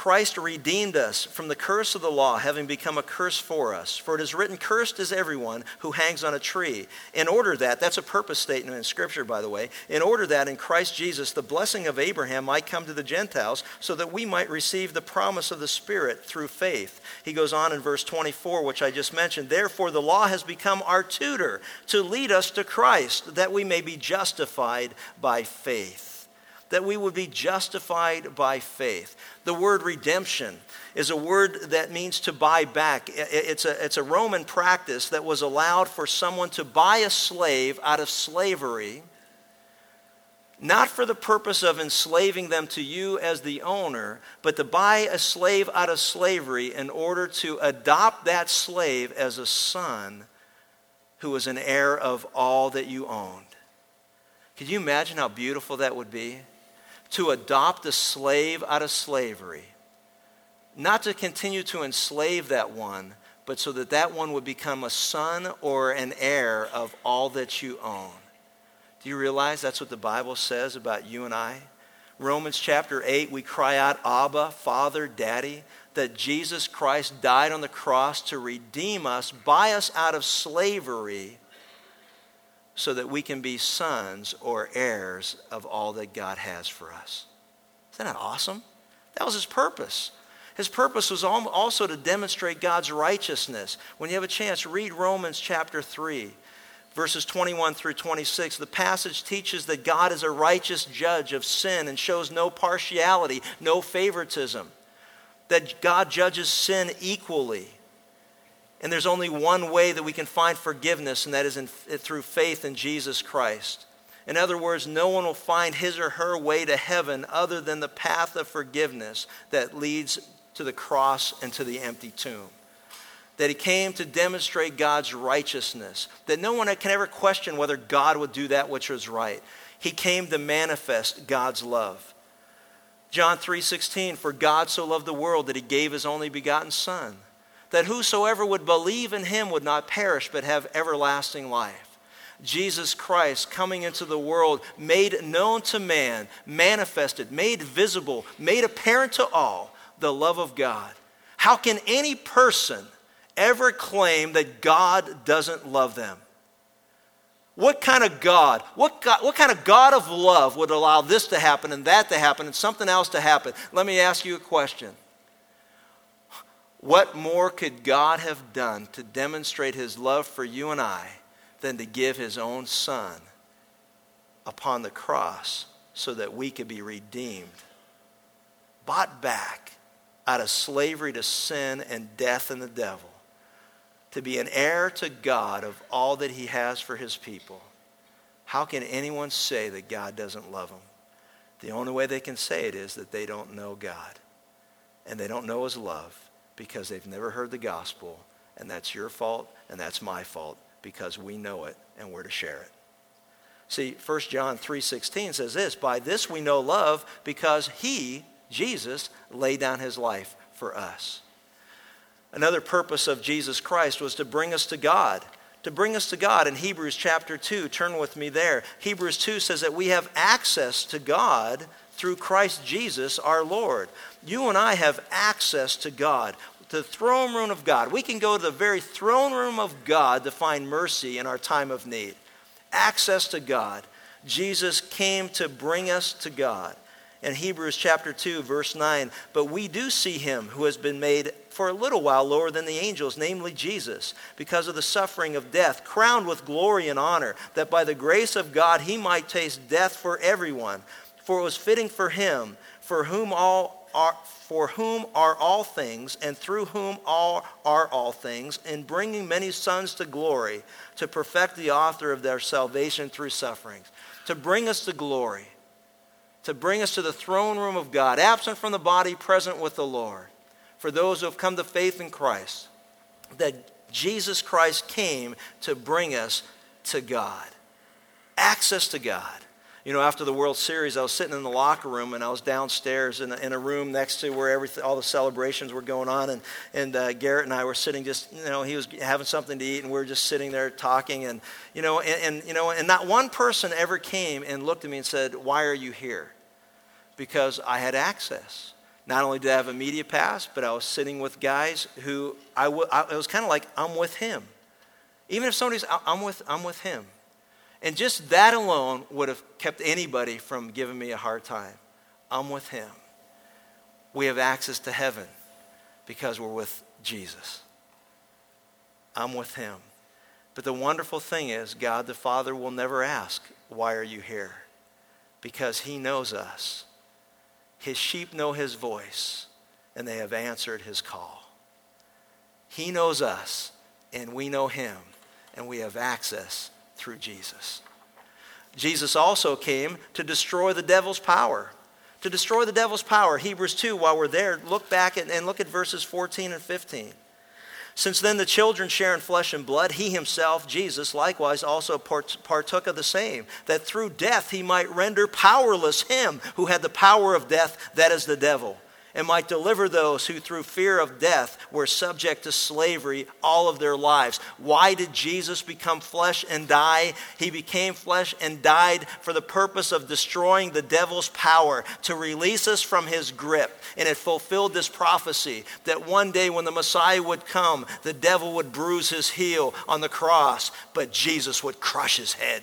Christ redeemed us from the curse of the law, having become a curse for us. For it is written, Cursed is everyone who hangs on a tree. In order that, that's a purpose statement in Scripture, by the way, in order that in Christ Jesus the blessing of Abraham might come to the Gentiles, so that we might receive the promise of the Spirit through faith. He goes on in verse 24, which I just mentioned. Therefore, the law has become our tutor to lead us to Christ, that we may be justified by faith that we would be justified by faith. The word redemption is a word that means to buy back. It's a, it's a Roman practice that was allowed for someone to buy a slave out of slavery, not for the purpose of enslaving them to you as the owner, but to buy a slave out of slavery in order to adopt that slave as a son who was an heir of all that you owned. Could you imagine how beautiful that would be? To adopt a slave out of slavery, not to continue to enslave that one, but so that that one would become a son or an heir of all that you own. Do you realize that's what the Bible says about you and I? Romans chapter 8, we cry out, Abba, Father, Daddy, that Jesus Christ died on the cross to redeem us, buy us out of slavery, so that we can be sons or heirs of all that God has for us. Isn't that awesome? That was his purpose. His purpose was also to demonstrate God's righteousness. When you have a chance, read Romans chapter 3 verses 21 through 26, the passage teaches that God is a righteous judge of sin and shows no partiality, no favoritism, that God judges sin equally. And there's only one way that we can find forgiveness, and that is in, through faith in Jesus Christ. In other words, no one will find his or her way to heaven other than the path of forgiveness that leads to the cross and to the empty tomb that he came to demonstrate God's righteousness, that no one can ever question whether God would do that which was right. He came to manifest God's love. John 3:16 For God so loved the world that he gave his only begotten son that whosoever would believe in him would not perish but have everlasting life. Jesus Christ coming into the world made known to man, manifested, made visible, made apparent to all the love of God. How can any person ever claim that God doesn't love them? What kind of God, what, God, what kind of God of love would allow this to happen and that to happen and something else to happen? Let me ask you a question. What more could God have done to demonstrate his love for you and I than to give his own son upon the cross so that we could be redeemed, bought back out of slavery to sin and death and the devil? to be an heir to God of all that he has for his people, how can anyone say that God doesn't love them? The only way they can say it is that they don't know God. And they don't know his love because they've never heard the gospel. And that's your fault and that's my fault because we know it and we're to share it. See, 1 John 3:16 says this, "By this we know love because he, Jesus, laid down his life for us." Another purpose of Jesus Christ was to bring us to God. To bring us to God in Hebrews chapter 2. Turn with me there. Hebrews 2 says that we have access to God through Christ Jesus our Lord. You and I have access to God, to the throne room of God. We can go to the very throne room of God to find mercy in our time of need. Access to God. Jesus came to bring us to God. In Hebrews chapter 2, verse 9, but we do see him who has been made for a little while lower than the angels, namely Jesus, because of the suffering of death, crowned with glory and honor, that by the grace of God he might taste death for everyone. For it was fitting for him, for whom all are for whom are all things, and through whom all are all things, in bringing many sons to glory, to perfect the author of their salvation through sufferings, to bring us to glory, to bring us to the throne room of God, absent from the body, present with the Lord for those who have come to faith in Christ that Jesus Christ came to bring us to God. Access to God. You know, after the World Series, I was sitting in the locker room and I was downstairs in a, in a room next to where everything, all the celebrations were going on. And, and uh, Garrett and I were sitting just, you know, he was having something to eat and we were just sitting there talking. And, you know, and, and, you know, and not one person ever came and looked at me and said, Why are you here? Because I had access. Not only did I have a media pass, but I was sitting with guys who I, w- I it was kind of like I'm with him. Even if somebody's, I'm with, I'm with him. And just that alone would have kept anybody from giving me a hard time. I'm with him. We have access to heaven because we're with Jesus. I'm with him. But the wonderful thing is, God the Father will never ask, Why are you here? Because he knows us. His sheep know his voice, and they have answered his call. He knows us, and we know him, and we have access through Jesus. Jesus also came to destroy the devil's power. To destroy the devil's power. Hebrews 2, while we're there, look back and look at verses 14 and 15. Since then the children share in flesh and blood, he himself, Jesus, likewise also partook of the same, that through death he might render powerless him who had the power of death, that is the devil, and might deliver those who, through fear of death, were subject to slavery all of their lives. Why did Jesus become flesh and die? He became flesh and died for the purpose of destroying the devil's power, to release us from his grip. And it fulfilled this prophecy that one day when the Messiah would come, the devil would bruise his heel on the cross, but Jesus would crush his head.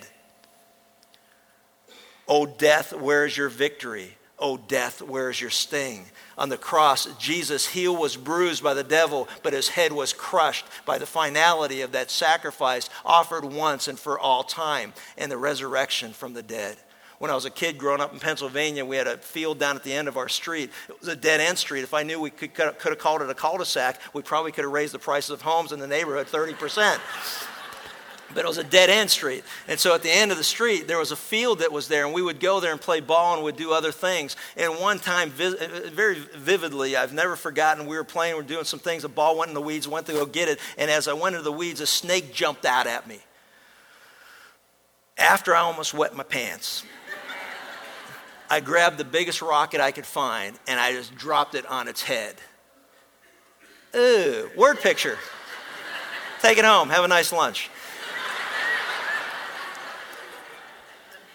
O death, where is your victory? O death, where is your sting? On the cross, Jesus' heel was bruised by the devil, but his head was crushed by the finality of that sacrifice offered once and for all time and the resurrection from the dead. When I was a kid growing up in Pennsylvania, we had a field down at the end of our street. It was a dead end street. If I knew we could, could have called it a cul de sac, we probably could have raised the prices of homes in the neighborhood 30% but it was a dead end street. And so at the end of the street, there was a field that was there, and we would go there and play ball and would do other things. And one time, uh, very vividly, I've never forgotten, we were playing, we were doing some things, a ball went in the weeds, went to go get it, and as I went into the weeds, a snake jumped out at me. After I almost wet my pants, I grabbed the biggest rocket I could find, and I just dropped it on its head. Ooh, word picture. Take it home. Have a nice lunch.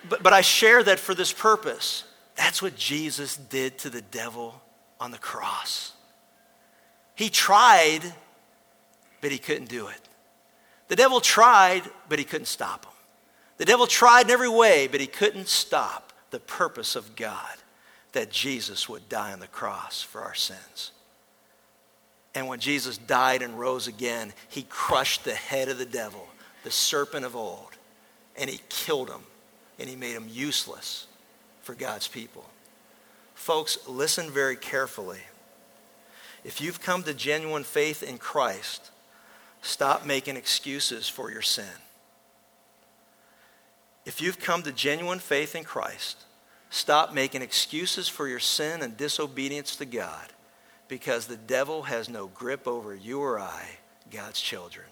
But, but I share that for this purpose. That's what Jesus did to the devil on the cross. He tried, but he couldn't do it. The devil tried, but he couldn't stop him. The devil tried in every way, but he couldn't stop the purpose of God that Jesus would die on the cross for our sins. And when Jesus died and rose again, he crushed the head of the devil, the serpent of old, and he killed him and he made them useless for God's people. Folks, listen very carefully. If you've come to genuine faith in Christ, stop making excuses for your sin. If you've come to genuine faith in Christ, stop making excuses for your sin and disobedience to God because the devil has no grip over you or I, God's children.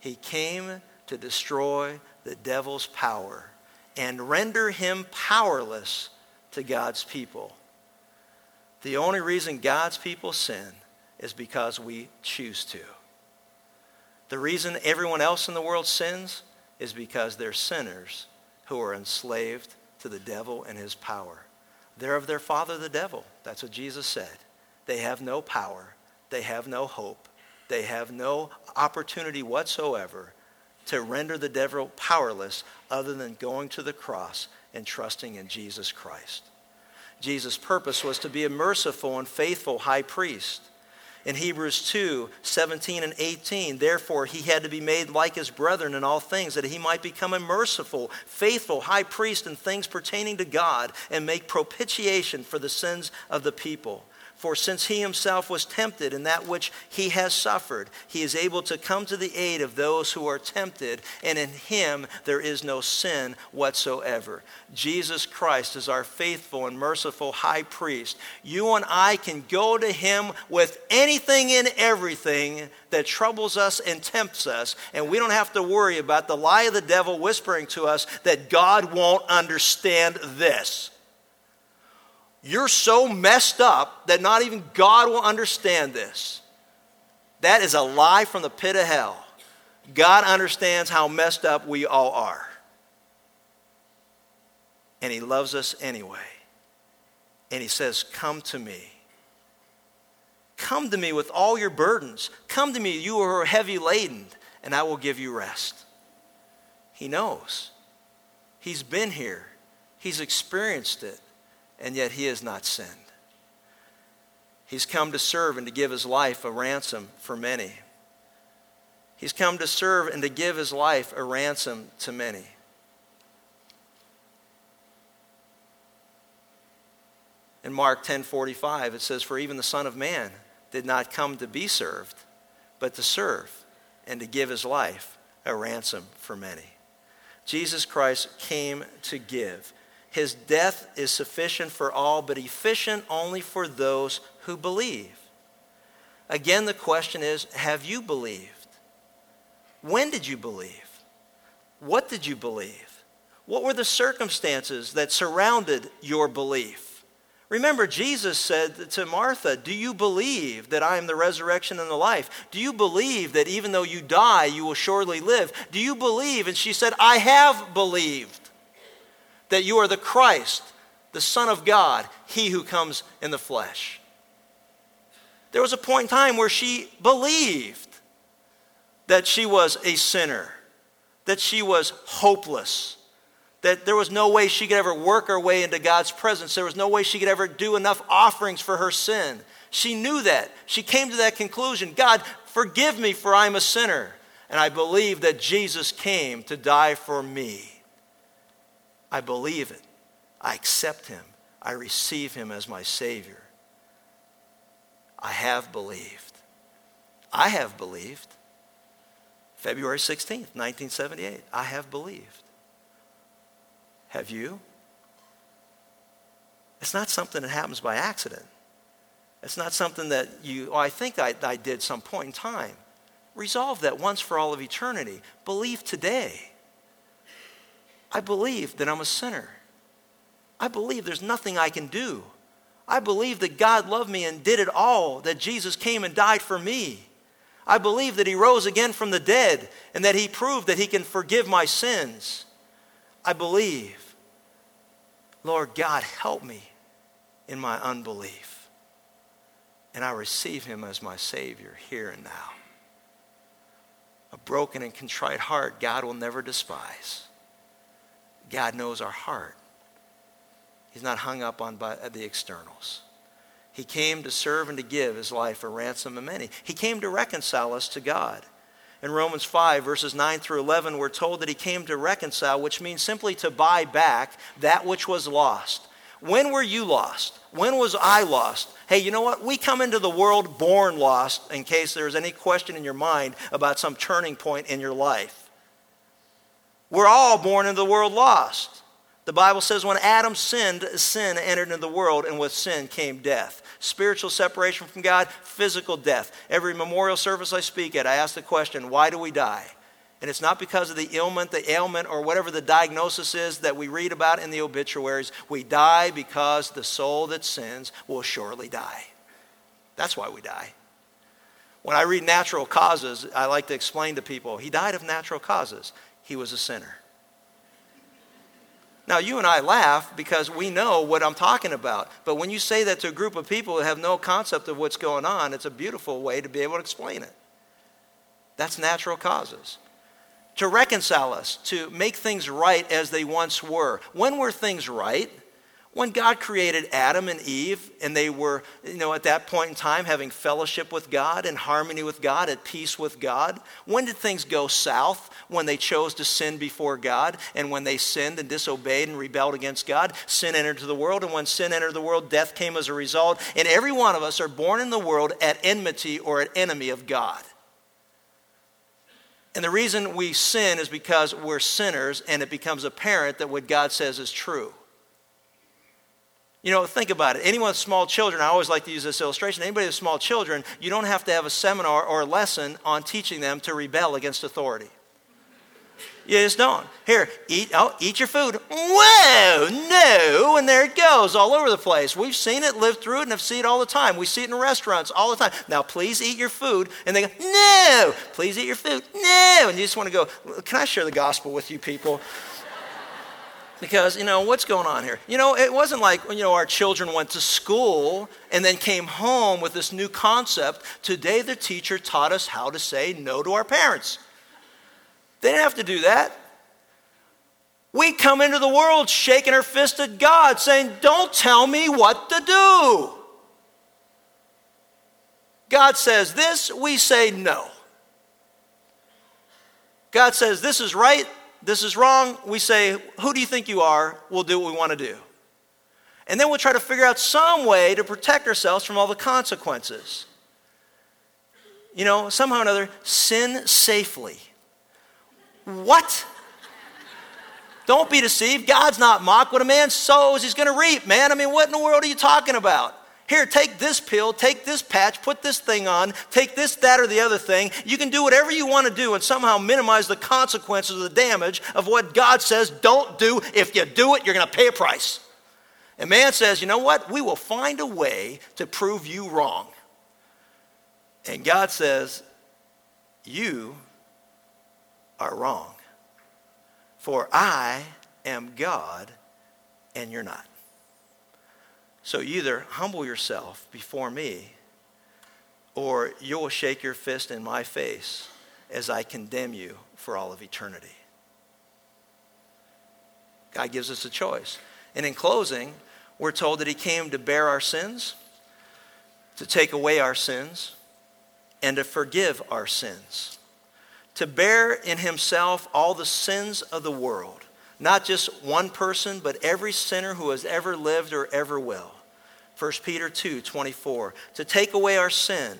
He came to destroy the devil's power and render him powerless to God's people. The only reason God's people sin is because we choose to. The reason everyone else in the world sins is because they're sinners who are enslaved to the devil and his power. They're of their father, the devil. That's what Jesus said. They have no power, they have no hope, they have no opportunity whatsoever to render the devil powerless other than going to the cross and trusting in Jesus Christ. Jesus' purpose was to be a merciful and faithful high priest. In Hebrews 2 17 and 18, therefore he had to be made like his brethren in all things, that he might become a merciful, faithful high priest in things pertaining to God and make propitiation for the sins of the people. For since he himself was tempted in that which he has suffered, he is able to come to the aid of those who are tempted, and in him there is no sin whatsoever. Jesus Christ is our faithful and merciful high priest. You and I can go to him with anything and everything that troubles us and tempts us, and we don't have to worry about the lie of the devil whispering to us that God won't understand this. You're so messed up that not even God will understand this. That is a lie from the pit of hell. God understands how messed up we all are. And He loves us anyway. And He says, Come to me. Come to me with all your burdens. Come to me, you who are heavy laden, and I will give you rest. He knows. He's been here, He's experienced it and yet he has not sinned. He's come to serve and to give his life a ransom for many. He's come to serve and to give his life a ransom to many. In Mark 10:45 it says for even the son of man did not come to be served but to serve and to give his life a ransom for many. Jesus Christ came to give. His death is sufficient for all, but efficient only for those who believe. Again, the question is have you believed? When did you believe? What did you believe? What were the circumstances that surrounded your belief? Remember, Jesus said to Martha, Do you believe that I am the resurrection and the life? Do you believe that even though you die, you will surely live? Do you believe? And she said, I have believed that you are the Christ, the Son of God, he who comes in the flesh. There was a point in time where she believed that she was a sinner, that she was hopeless that there was no way she could ever work her way into God's presence. There was no way she could ever do enough offerings for her sin. She knew that. She came to that conclusion God, forgive me, for I'm a sinner. And I believe that Jesus came to die for me. I believe it. I accept him. I receive him as my Savior. I have believed. I have believed. February 16th, 1978. I have believed. Have you? It's not something that happens by accident. It's not something that you, oh, I think I, I did some point in time. Resolve that once for all of eternity. Believe today. I believe that I'm a sinner. I believe there's nothing I can do. I believe that God loved me and did it all, that Jesus came and died for me. I believe that He rose again from the dead and that He proved that He can forgive my sins. I believe. Lord God, help me in my unbelief. And I receive him as my Savior here and now. A broken and contrite heart, God will never despise. God knows our heart. He's not hung up on the externals. He came to serve and to give his life a ransom of many. He came to reconcile us to God. In Romans 5, verses 9 through 11, we're told that he came to reconcile, which means simply to buy back that which was lost. When were you lost? When was I lost? Hey, you know what? We come into the world born lost, in case there's any question in your mind about some turning point in your life. We're all born into the world lost. The Bible says when Adam sinned, sin entered into the world, and with sin came death. Spiritual separation from God, physical death. Every memorial service I speak at, I ask the question, why do we die? And it's not because of the ailment, the ailment, or whatever the diagnosis is that we read about in the obituaries. We die because the soul that sins will surely die. That's why we die. When I read natural causes, I like to explain to people he died of natural causes. He was a sinner. Now, you and I laugh because we know what I'm talking about. But when you say that to a group of people who have no concept of what's going on, it's a beautiful way to be able to explain it. That's natural causes. To reconcile us, to make things right as they once were. When were things right? When God created Adam and Eve, and they were, you know, at that point in time having fellowship with God, in harmony with God, at peace with God, when did things go south? When they chose to sin before God, and when they sinned and disobeyed and rebelled against God, sin entered the world, and when sin entered the world, death came as a result. And every one of us are born in the world at enmity or at enemy of God. And the reason we sin is because we're sinners, and it becomes apparent that what God says is true. You know, think about it. Anyone with small children, I always like to use this illustration. Anybody with small children, you don't have to have a seminar or a lesson on teaching them to rebel against authority. You just don't. Here, eat, oh, eat your food. Whoa, no, and there it goes all over the place. We've seen it, lived through it, and have seen it all the time. We see it in restaurants all the time. Now, please eat your food. And they go, no, please eat your food. No. And you just want to go, can I share the gospel with you people? Because you know what's going on here? You know it wasn't like you know our children went to school and then came home with this new concept. Today the teacher taught us how to say no to our parents. They didn't have to do that. We come into the world shaking our fist at god saying don't tell me what to do. God says this we say no. God says this is right this is wrong, we say, Who do you think you are? We'll do what we want to do. And then we'll try to figure out some way to protect ourselves from all the consequences. You know, somehow or another, sin safely. What? Don't be deceived. God's not mocked. What a man sows, he's going to reap, man. I mean, what in the world are you talking about? Here, take this pill, take this patch, put this thing on, take this, that, or the other thing. You can do whatever you want to do and somehow minimize the consequences of the damage of what God says don't do. If you do it, you're going to pay a price. And man says, you know what? We will find a way to prove you wrong. And God says, you are wrong. For I am God and you're not. So either humble yourself before me or you will shake your fist in my face as I condemn you for all of eternity. God gives us a choice. And in closing, we're told that He came to bear our sins, to take away our sins, and to forgive our sins. To bear in Himself all the sins of the world. Not just one person, but every sinner who has ever lived or ever will. 1 Peter 2 24. To take away our sin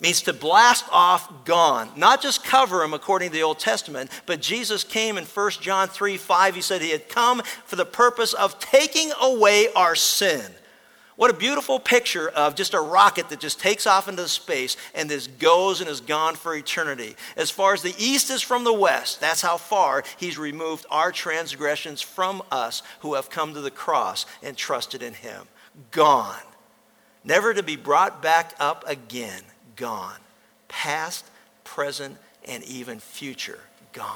means to blast off gone not just cover them according to the old testament but jesus came in 1 john 3 5 he said he had come for the purpose of taking away our sin what a beautiful picture of just a rocket that just takes off into space and this goes and is gone for eternity as far as the east is from the west that's how far he's removed our transgressions from us who have come to the cross and trusted in him gone never to be brought back up again gone. Past, present, and even future, gone.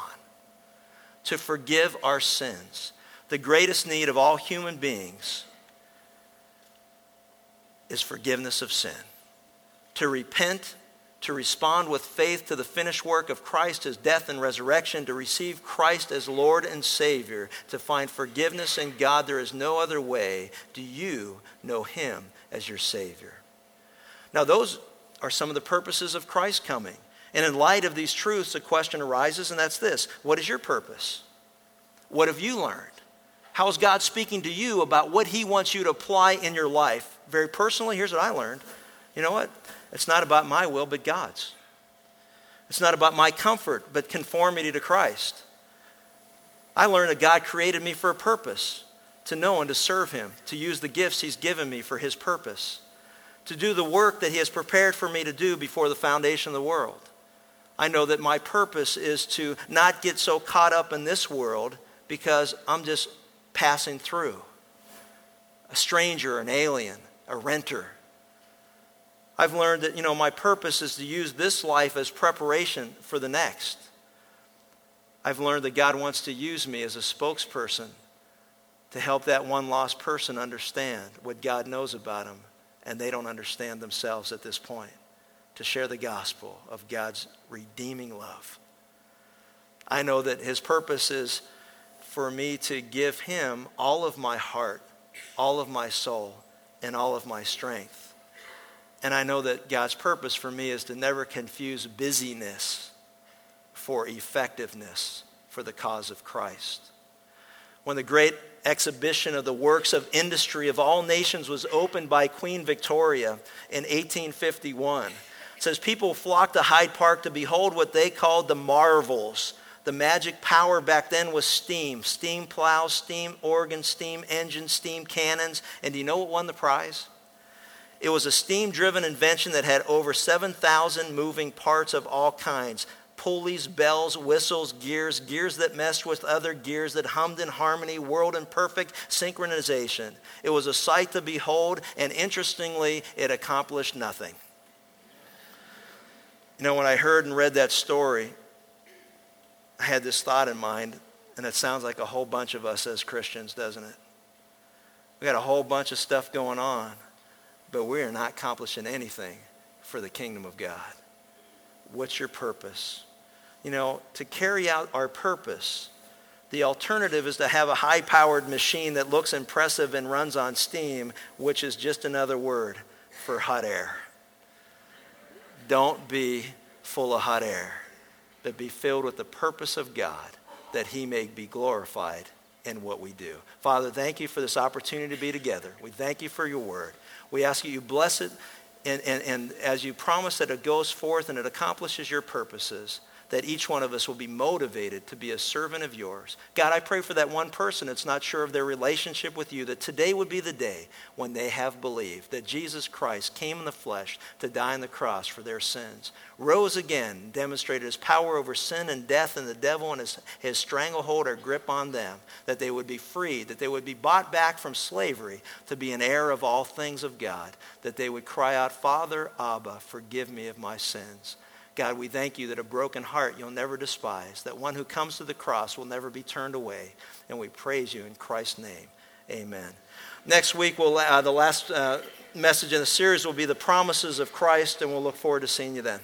To forgive our sins. The greatest need of all human beings is forgiveness of sin. To repent, to respond with faith to the finished work of Christ, his death and resurrection, to receive Christ as Lord and Savior, to find forgiveness in God. There is no other way. Do you know him as your Savior? Now, those are some of the purposes of Christ coming. And in light of these truths, a question arises, and that's this What is your purpose? What have you learned? How is God speaking to you about what He wants you to apply in your life? Very personally, here's what I learned. You know what? It's not about my will, but God's. It's not about my comfort, but conformity to Christ. I learned that God created me for a purpose to know and to serve Him, to use the gifts He's given me for His purpose to do the work that He has prepared for me to do before the foundation of the world. I know that my purpose is to not get so caught up in this world because I'm just passing through. A stranger, an alien, a renter. I've learned that, you know, my purpose is to use this life as preparation for the next. I've learned that God wants to use me as a spokesperson to help that one lost person understand what God knows about them and they don't understand themselves at this point to share the gospel of God's redeeming love. I know that his purpose is for me to give him all of my heart, all of my soul, and all of my strength. And I know that God's purpose for me is to never confuse busyness for effectiveness for the cause of Christ. When the great exhibition of the works of industry of all nations was opened by Queen Victoria in 1851. It says people flocked to Hyde Park to behold what they called the marvels. The magic power back then was steam steam plows, steam organs, steam engines, steam cannons. And do you know what won the prize? It was a steam driven invention that had over 7,000 moving parts of all kinds pulleys, bells, whistles, gears, gears that messed with other gears that hummed in harmony, whirled in perfect synchronization. It was a sight to behold, and interestingly, it accomplished nothing. You know, when I heard and read that story, I had this thought in mind, and it sounds like a whole bunch of us as Christians, doesn't it? We got a whole bunch of stuff going on, but we are not accomplishing anything for the kingdom of God. What's your purpose? you know, to carry out our purpose. The alternative is to have a high powered machine that looks impressive and runs on steam, which is just another word for hot air. Don't be full of hot air, but be filled with the purpose of God that He may be glorified in what we do. Father, thank you for this opportunity to be together. We thank you for your word. We ask you, you bless it, and, and, and as you promise that it goes forth and it accomplishes your purposes that each one of us will be motivated to be a servant of yours. God, I pray for that one person that's not sure of their relationship with you, that today would be the day when they have believed that Jesus Christ came in the flesh to die on the cross for their sins, rose again, demonstrated his power over sin and death and the devil and his, his stranglehold or grip on them, that they would be freed, that they would be bought back from slavery to be an heir of all things of God, that they would cry out, Father, Abba, forgive me of my sins. God, we thank you that a broken heart you'll never despise, that one who comes to the cross will never be turned away. And we praise you in Christ's name. Amen. Next week, we'll, uh, the last uh, message in the series will be the promises of Christ, and we'll look forward to seeing you then.